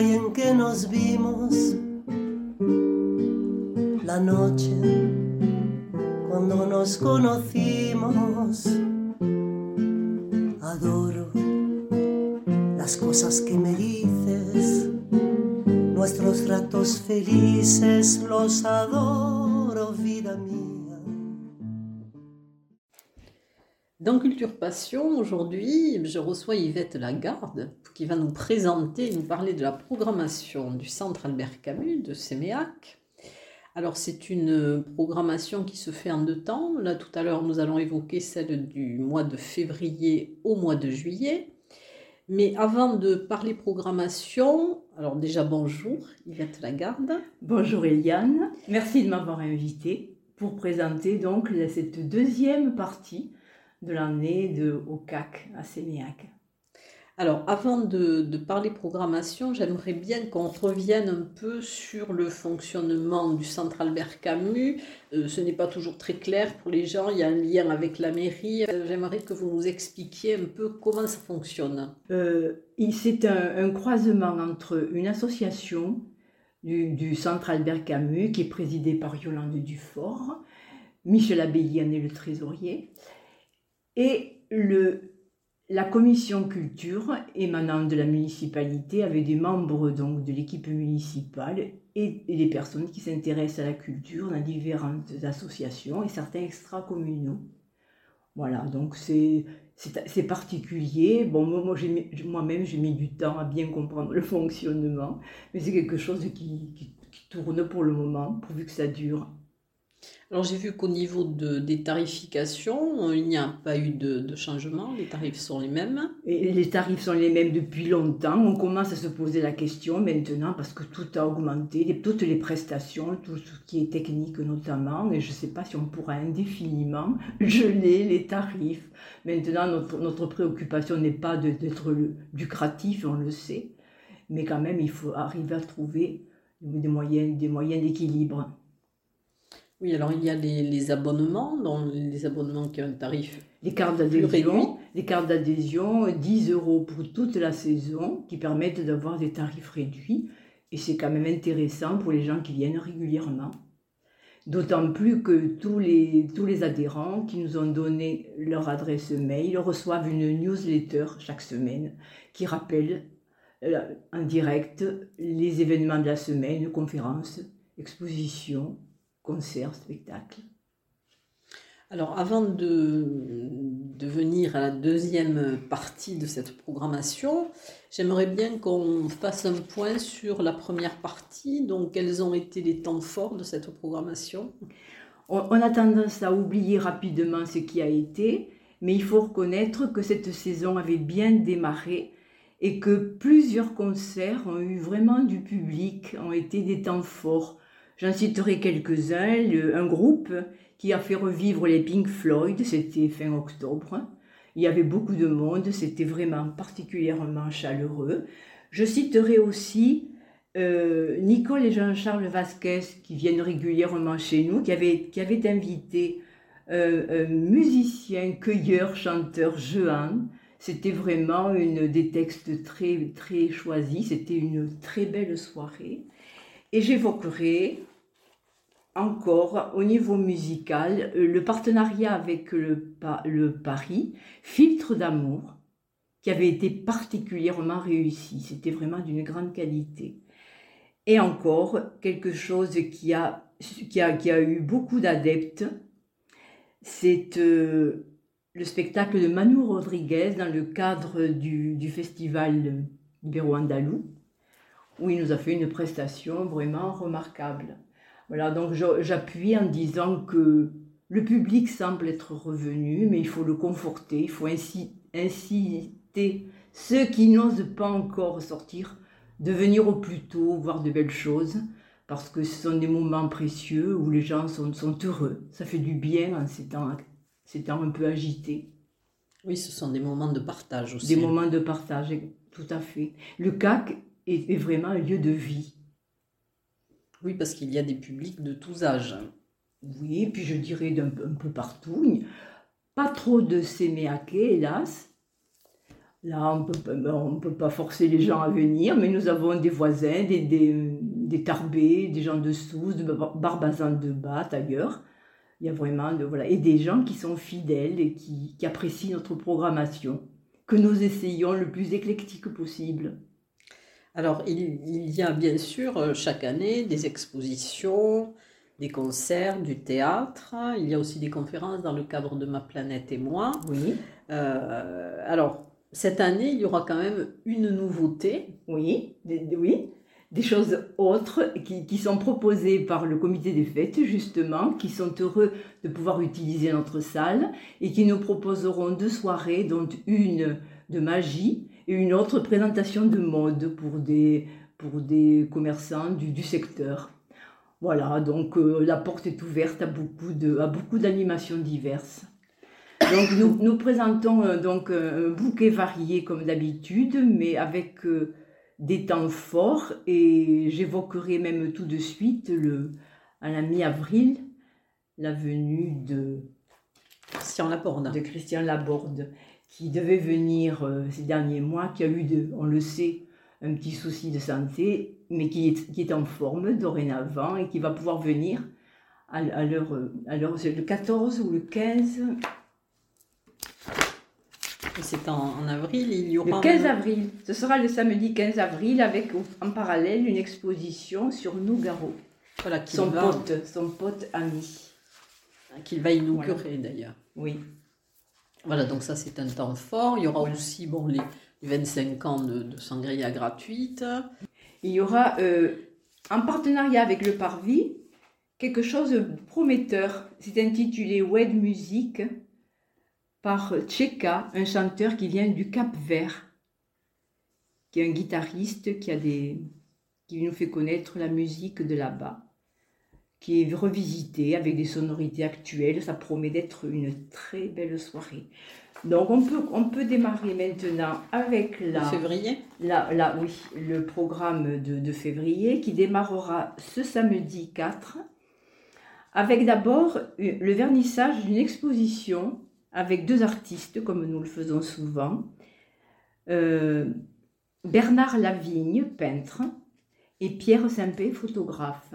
En que nos vimos, la noche cuando nos conocimos. Adoro las cosas que me dices, nuestros ratos felices los adoro, Dans Culture Passion, aujourd'hui, je reçois Yvette Lagarde qui va nous présenter, nous parler de la programmation du Centre Albert Camus de Séméac. Alors, c'est une programmation qui se fait en deux temps. Là, tout à l'heure, nous allons évoquer celle du mois de février au mois de juillet. Mais avant de parler programmation, alors déjà bonjour Yvette Lagarde. Bonjour Eliane, merci de m'avoir invitée pour présenter donc cette deuxième partie de l'année de OCAC à Sénéac. Alors, avant de, de parler programmation, j'aimerais bien qu'on revienne un peu sur le fonctionnement du Centre Albert Camus. Euh, ce n'est pas toujours très clair pour les gens, il y a un lien avec la mairie. Euh, j'aimerais que vous nous expliquiez un peu comment ça fonctionne. Euh, C'est un, un, croisement entre une association du, du, Centre Albert Camus, qui est présidée par Yolande Dufort, Michel Abélian est le trésorier, et le, la commission culture émanant de la municipalité avait des membres donc de l'équipe municipale et, et des personnes qui s'intéressent à la culture dans différentes associations et certains extra-communaux. Voilà, donc c'est c'est particulier. Bon, moi, moi-même, j'ai mis du temps à bien comprendre le fonctionnement, mais c'est quelque chose qui, qui tourne pour le moment, pourvu que ça dure. Alors j'ai vu qu'au niveau de, des tarifications, il n'y a pas eu de, changement, les tarifs sont les mêmes. Et les tarifs sont les mêmes depuis longtemps. On commence à se poser la question maintenant parce que tout a augmenté, toutes les prestations, tout ce qui est technique notamment, et je ne sais pas si on pourra indéfiniment geler les tarifs. Maintenant, notre, préoccupation n'est pas d'être lucratif, on le sait, mais quand même il faut arriver à trouver des moyens d'équilibre. Oui, alors il y a les, les, abonnements, dont les abonnements qui ont un tarif les cartes d'adhésion, les cartes d'adhésion, 10 euros pour toute la saison, qui permettent d'avoir des tarifs réduits. Et c'est quand même intéressant pour les gens qui viennent régulièrement. D'autant plus que tous les, tous les adhérents qui nous ont donné leur adresse mail reçoivent une newsletter chaque semaine qui rappelle euh, en direct les événements de la semaine, conférences, expositions, concerts, spectacles. Alors avant de, de, venir à la deuxième partie de cette programmation, j'aimerais bien qu'on fasse un point sur la première partie. Donc quels ont été les temps forts de cette programmation? On, on a tendance à oublier rapidement ce qui a été, mais il faut reconnaître que cette saison avait bien démarré et que plusieurs concerts ont eu vraiment du public, ont été des temps forts J'en citerai quelques-uns. Un groupe qui a fait revivre les Pink Floyd, c'était fin octobre. Il y avait beaucoup de monde, c'était vraiment particulièrement chaleureux. Je citerai aussi euh, Nicole et Jean-Charles Vasquez qui viennent régulièrement chez nous, qui avaient, invité euh, un musicien, cueilleur, chanteur, Jehan. C'était vraiment des textes très, très choisis, c'était une très belle soirée. Et j'évoquerai encore au niveau musical le partenariat avec le, Paris, Filtre d'amour, qui avait été particulièrement réussi. C'était vraiment d'une grande qualité. Et encore quelque chose qui a, eu beaucoup d'adeptes, c'est euh, le spectacle de Manu Rodriguez dans le cadre du, du festival Ibero-Andalou, où il nous a fait une prestation vraiment remarquable. Voilà, donc j'appuie en disant que Le public semble être revenu, mais il faut le conforter, il faut inciter ceux qui n'osent pas encore sortir de venir au plus tôt, voir de belles choses, parce que ce sont des moments précieux où les gens sont, sont heureux. Ça fait du bien en ces temps, ces temps un peu agités. Oui, ce sont des moments de partage aussi. Des moments de partage, tout à fait. Le CAC est, vraiment un lieu de vie. Oui, parce qu'il y a des publics de tous âges. Oui, puis je dirais d'un un peu partout. Pas trop de séméaqués, hélas. Là, on ne peut pas forcer les gens à venir, mais nous avons des voisins, des, des, des tarbés, des gens de Sousse, de Barbazan de Bath ailleurs. Il y a vraiment de, voilà, et des gens qui sont fidèles et qui, qui apprécient notre programmation, que nous essayons le plus éclectique possible. Alors, il, il, y a bien sûr euh, chaque année des expositions, des concerts, du théâtre. Il y a aussi des conférences dans le cadre de Ma planète et moi. Oui. Euh, alors, cette année, il y aura quand même une nouveauté. Oui, oui des choses autres qui, sont proposées par le comité des fêtes, justement, qui sont heureux de pouvoir utiliser notre salle et qui nous proposeront deux soirées, dont une de magie et une autre présentation de mode pour des, pour des commerçants du, du secteur. Voilà, donc euh, la porte est ouverte à beaucoup, de, à beaucoup d'animations diverses. Donc nous, nous présentons euh, donc un bouquet varié comme d'habitude, mais avec... Euh, des temps forts et j'évoquerai même tout de suite le, à la mi-avril la venue de Christian Laborde. de Christian Laborde qui devait venir euh, ces derniers mois, qui a eu, de, on le sait, un petit souci de santé, mais qui est, qui est en forme dorénavant et qui va pouvoir venir à, à l'heure, à l'heure, le 14 ou le 15 c'est en, avril, il y aura... Le 15 avril, ce sera le samedi 15 avril avec en parallèle une exposition sur Nougaro. Voilà, son, pote, son pote ami. Qu'il va inaugurer d'ailleurs. Oui. Voilà, donc ça c'est un temps fort. Il y aura aussi bon, les, 25 ans de, sangria gratuite. Il y aura, euh, en partenariat avec le Parvis, quelque chose de prometteur. C'est intitulé Wed Music par Tcheka, un chanteur qui vient du Cap Vert, qui est un guitariste qui, a des, qui nous fait connaître la musique de là-bas, qui est revisité avec des sonorités actuelles. Ça promet d'être une très belle soirée. Donc on peut, on peut démarrer maintenant avec la, février? la, oui, le programme de, de février qui démarrera ce samedi 4 avec d'abord le vernissage d'une exposition avec deux artistes, comme nous le faisons souvent. Euh, Bernard Lavigne, peintre, et Pierre Simpé, photographe.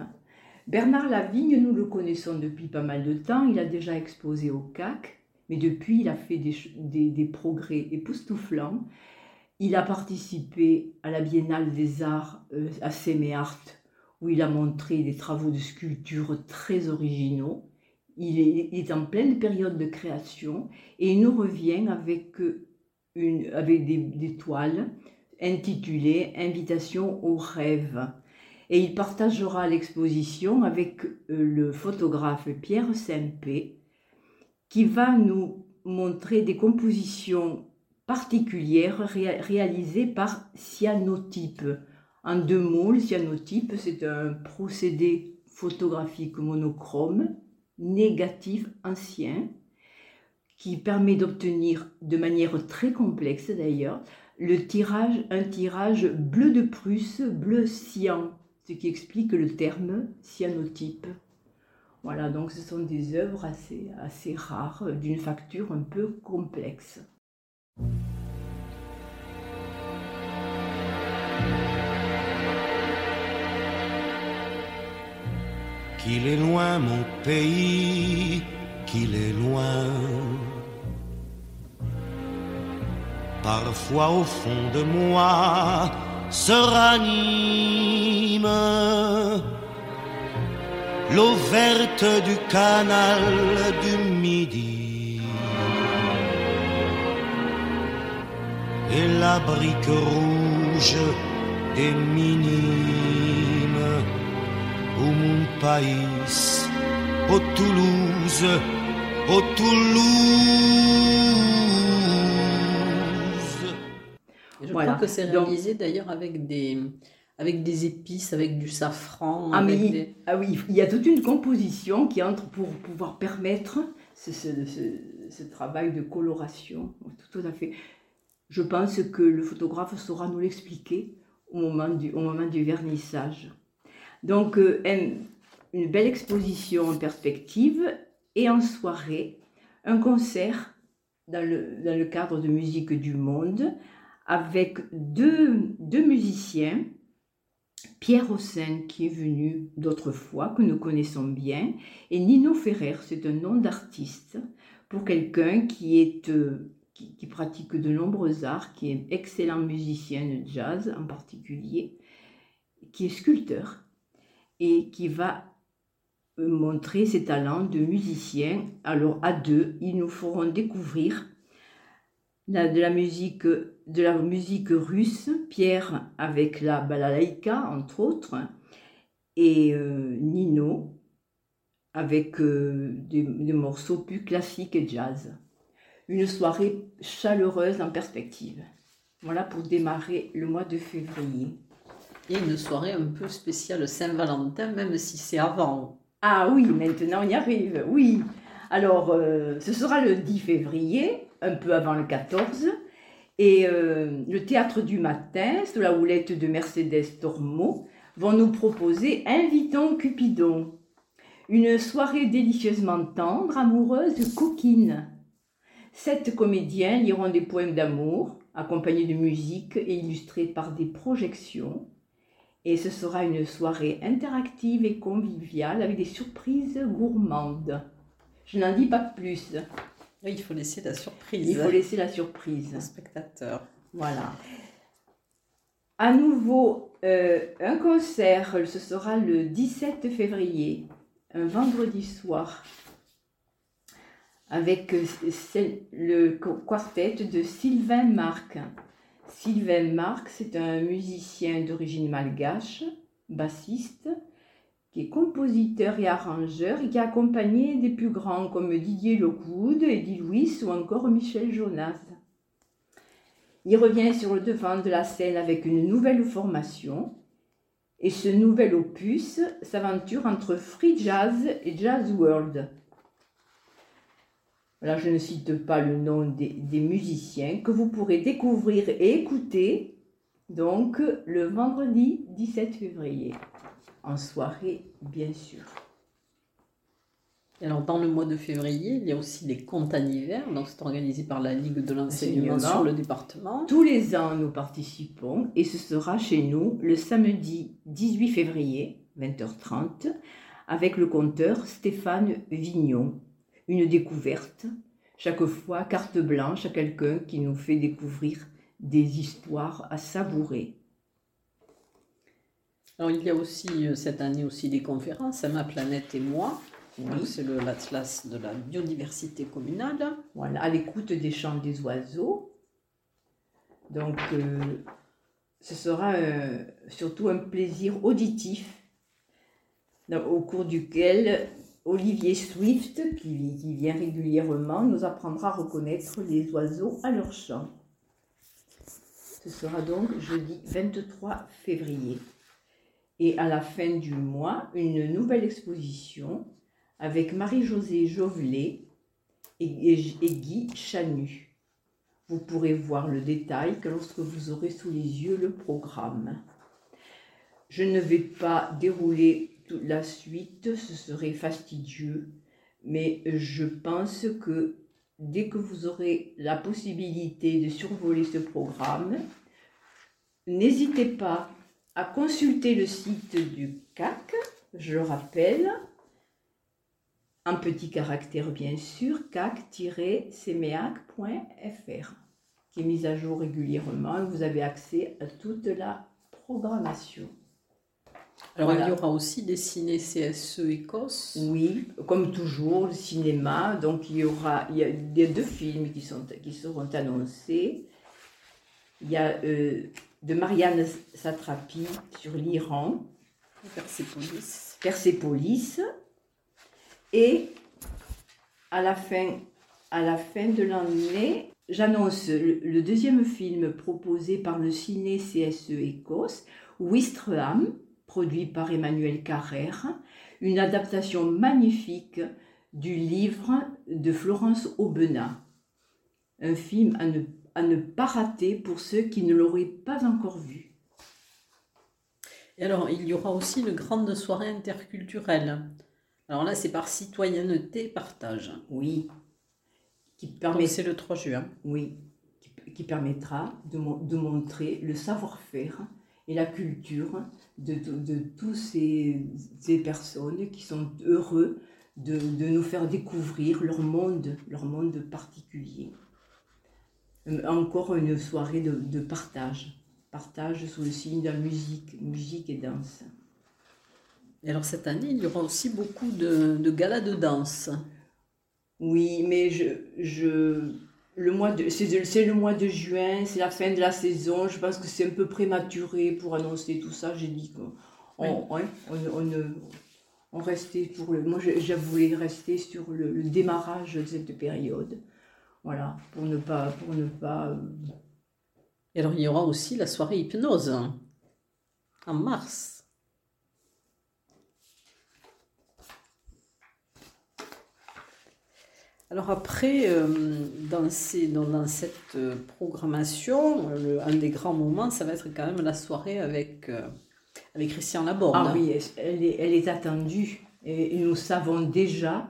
Bernard Lavigne, nous le connaissons depuis pas mal de temps. Il a déjà exposé au CAC, mais depuis, il a fait des, progrès époustouflants. Il a participé à la Biennale des Arts euh, à Séméart, où il a montré des travaux de sculpture très originaux il est, en pleine période de création et il nous revient avec, avec des, toiles intitulées Invitation au rêve. Et il partagera l'exposition avec euh, le photographe Pierre Sempé qui va nous montrer des compositions particulières réalisées par cyanotype. En deux mots, le cyanotype, c'est un procédé photographique monochrome négatif ancien qui permet d'obtenir de manière très complexe d'ailleurs le tirage, un tirage bleu de Prusse, bleu cyan, ce qui explique le terme cyanotype. Voilà, donc ce sont des œuvres assez, assez rares, d'une facture un peu complexe. qu'il est loin mon pays, qu'il est loin. Parfois au fond de moi se ranime l'eau verte du canal du Midi et la brique rouge des minimes au mon pays, au Toulouse au Toulouse. Je Voilà. crois que c'est réalisé d'ailleurs avec des, avec des épices, avec du safran. Ah, avec des- Ah oui, il y a toute une composition qui entre pour pouvoir permettre ce, ce- ce- ce travail de coloration. Tout à fait. Je pense que le photographe saura nous l'expliquer au moment du, au moment du vernissage. Donc, euh, un- une belle exposition en perspective et en soirée, un concert dans le, dans le cadre de Musique du Monde avec deux, deux musiciens Pierre Hossin, qui est venu d'autres fois, que nous connaissons bien, et Nino Ferrer, c'est un nom d'artiste pour quelqu'un qui, est, euh, qui, pratique de nombreux arts, qui est excellent musicien de jazz en particulier, qui est sculpteur et qui va euh, montrer ses talents de musicien. Alors à deux, ils nous feront découvrir de la musique de la musique russe, Pierre avec la balalaïka entre autres, et euh, Nino avec euh, des, des morceaux plus classiques et jazz. Une soirée chaleureuse en perspective. Voilà pour démarrer le mois de février. Et une soirée un peu spéciale Saint-Valentin, même si c'est avant. Ah oui, maintenant on y arrive, oui. Alors, euh, ce sera le 10 février, un peu avant le 14, et euh, le théâtre du matin, sous la houlette de Mercedes Tormo, vont nous proposer Invitons Cupidon. Une soirée délicieusement tendre, amoureuse, coquine. Sept comédiens liront des poèmes d'amour, accompagnés de musique et illustrés par des projections. Et ce sera une soirée interactive et conviviale avec des surprises gourmandes. Je n'en dis pas plus. Oui, il faut laisser la surprise Il faut laisser la surprise. au spectateur. Voilà. À nouveau, euh, un concert, ce sera le 17 février, un vendredi soir, avec euh, le quartet de Sylvain Marc. Sylvain Marc, c'est un musicien d'origine malgache, bassiste, qui est compositeur et arrangeur et qui a accompagné des plus grands comme Didier Lockwood, Eddie Louis ou encore Michel Jonas. Il revient sur le devant de la scène avec une nouvelle formation et ce nouvel opus s'aventure entre free jazz et jazz world. Voilà, je ne cite pas le nom des, des musiciens que vous pourrez découvrir et écouter donc le vendredi 17 février, en soirée bien sûr. Et alors, dans le mois de février, il y a aussi les comptes en hiver. Donc, c'est organisé par la Ligue de l'enseignement Enseignement. sur le département. Tous les ans, nous participons et ce sera chez nous le samedi 18 février, 20h30, avec le conteur Stéphane Vignon. Une découverte, chaque fois carte blanche à quelqu'un qui nous fait découvrir des histoires à savourer. Alors, il y a aussi, euh, cette année aussi, des conférences, Ma planète et moi. Oui. C'est l'atlas de la biodiversité communale. Voilà, à l'écoute des chants des oiseaux. Donc, euh, ce sera euh, surtout un plaisir auditif, au cours duquel Olivier Swift, qui, qui vient régulièrement, nous apprendra à reconnaître les oiseaux à leur chant. Ce sera donc jeudi 23 février. Et à la fin du mois, une nouvelle exposition avec Marie-Josée Jovelet et, Guy Chanu. Vous pourrez voir le détail que lorsque vous aurez sous les yeux le programme. Je ne vais pas dérouler toute la suite, ce serait fastidieux, mais je pense que dès que vous aurez la possibilité de survoler ce programme, n'hésitez pas à consulter le site du CAC, je le rappelle, en petit caractère bien sûr, cac-semeac.fr, qui est mise à jour régulièrement. Vous avez accès à toute la programmation. Alors, Voilà. il y aura aussi des ciné CSE Écosse. Oui, comme toujours, le cinéma. Donc il y aura il y a, il y a deux films qui, sont, qui seront annoncés. Il y a euh, de Marianne Satrapi sur l'Iran, Persépolis. Persépolis, et à la fin, à la fin de l'année, j'annonce le, le deuxième film proposé par le ciné CSE Écosse, Wistreham, produit par Emmanuel Carrère, une adaptation magnifique du livre de Florence Aubenas. Un film à ne, à ne pas rater pour ceux qui ne l'auraient pas encore vu. Et alors, il y aura aussi une grande soirée interculturelle. Alors là, c'est par citoyenneté partage. Oui. Qui permet, c'est le 3 juin. oui, qui, qui permettra de, mon- de montrer le savoir-faire et la culture de, de, de tous ces, ces personnes qui sont heureux de, de nous faire découvrir leur monde, leur monde particulier. Euh, Encore une soirée de, de partage. Partage sous le signe de la musique, musique et danse. Et alors cette année, il y aura aussi beaucoup de, de galas de danse. Oui, mais je, je, le mois de, c'est, c'est le mois de juin, c'est la fin de la saison. Je pense que c'est un peu prématuré pour annoncer tout ça. J'ai dit qu'on on, on, on, restait pour le. Moi, je, je voulais rester sur le, le démarrage de cette période. Voilà, pour ne pas, pour ne pas. euh, Et alors il y aura aussi la soirée hypnose hein, en mars. Alors après, euh, dans, ces- dans, dans cette euh, programmation, euh, le- un des grands moments, ça va être quand même la soirée avec, euh, avec Christian Laborde. Ah oui, elle est, elle est attendue. Et, et nous savons déjà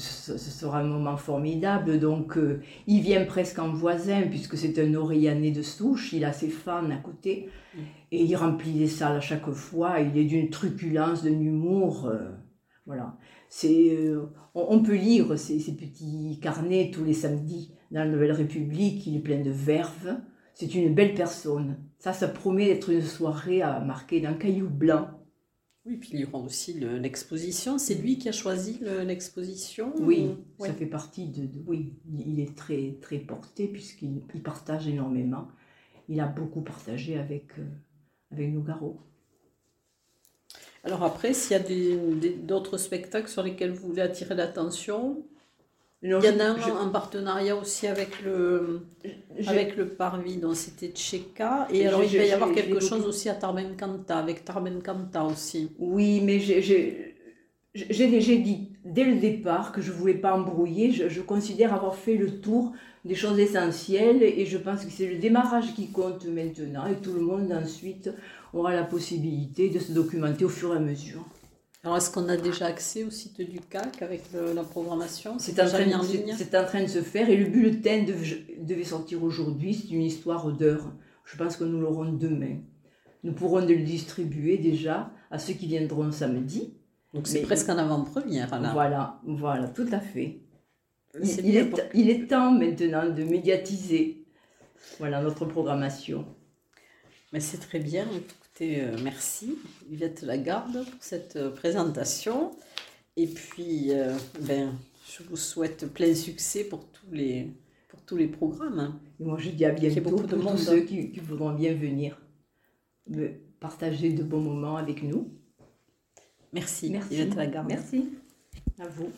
ce, sera un moment formidable. Donc, euh, il vient presque en voisin, puisque c'est un Orianais de souche. Il a ses fans à côté. Et il remplit les salles à chaque fois. Il est d'une truculence, d'un humour. euh, voilà. C'est, euh, on, on peut lire ces, ces petits carnets tous les samedis dans la Nouvelle République. Il est plein de verve. C'est une belle personne. Ça, ça promet d'être une soirée à marquer d'un caillou blanc. Oui, puis il y aura aussi le- l'exposition. C'est lui qui a choisi le- l'exposition Oui, ou- ouais. ça fait partie de, de- Oui, il est très, très porté puisqu'il il partage énormément. Il a beaucoup partagé avec, euh, avec Nougaro. Alors après, s'il y a d'autres spectacles sur lesquels vous voulez attirer l'attention, Non, il y en a un je- en partenariat aussi avec le, avec le Parvis, dont c'était Tcheka. Et alors, il va y avoir quelque chose beaucoup. aussi à Tarbenkanta, avec Tarbenkanta aussi. Oui, mais j'ai- dit dès le départ que je ne voulais pas embrouiller. Je, je considère avoir fait le tour des choses essentielles et je pense que c'est le démarrage qui compte maintenant et tout le monde ensuite aura la possibilité de se documenter au fur et à mesure. Alors, est-ce qu'on a déjà accès au site du CAC avec le- la programmation? C'est en, train en c'est- train de se faire et le bulletin dev- devait sortir aujourd'hui. C'est une histoire d'heure. Je pense que nous l'aurons demain. Nous pourrons le distribuer déjà à ceux qui viendront samedi. Donc, c'est Mais- presque en avant-première, là. Voilà, voilà, tout à fait. Il, C'est il bien est, pour- il est temps maintenant de médiatiser voilà, notre programmation. Mais c'est très bien. Écoutez, euh, merci Yvette Lagarde pour cette euh, présentation. Et puis, euh, ben, je vous souhaite plein succès pour tous les, pour tous les programmes. hein. Et moi, je dis à bientôt beaucoup de pour monde. tous ceux qui, qui voudront bien venir partager de bons moments avec nous. Merci, Merci. Yvette Lagarde. Merci. À vous.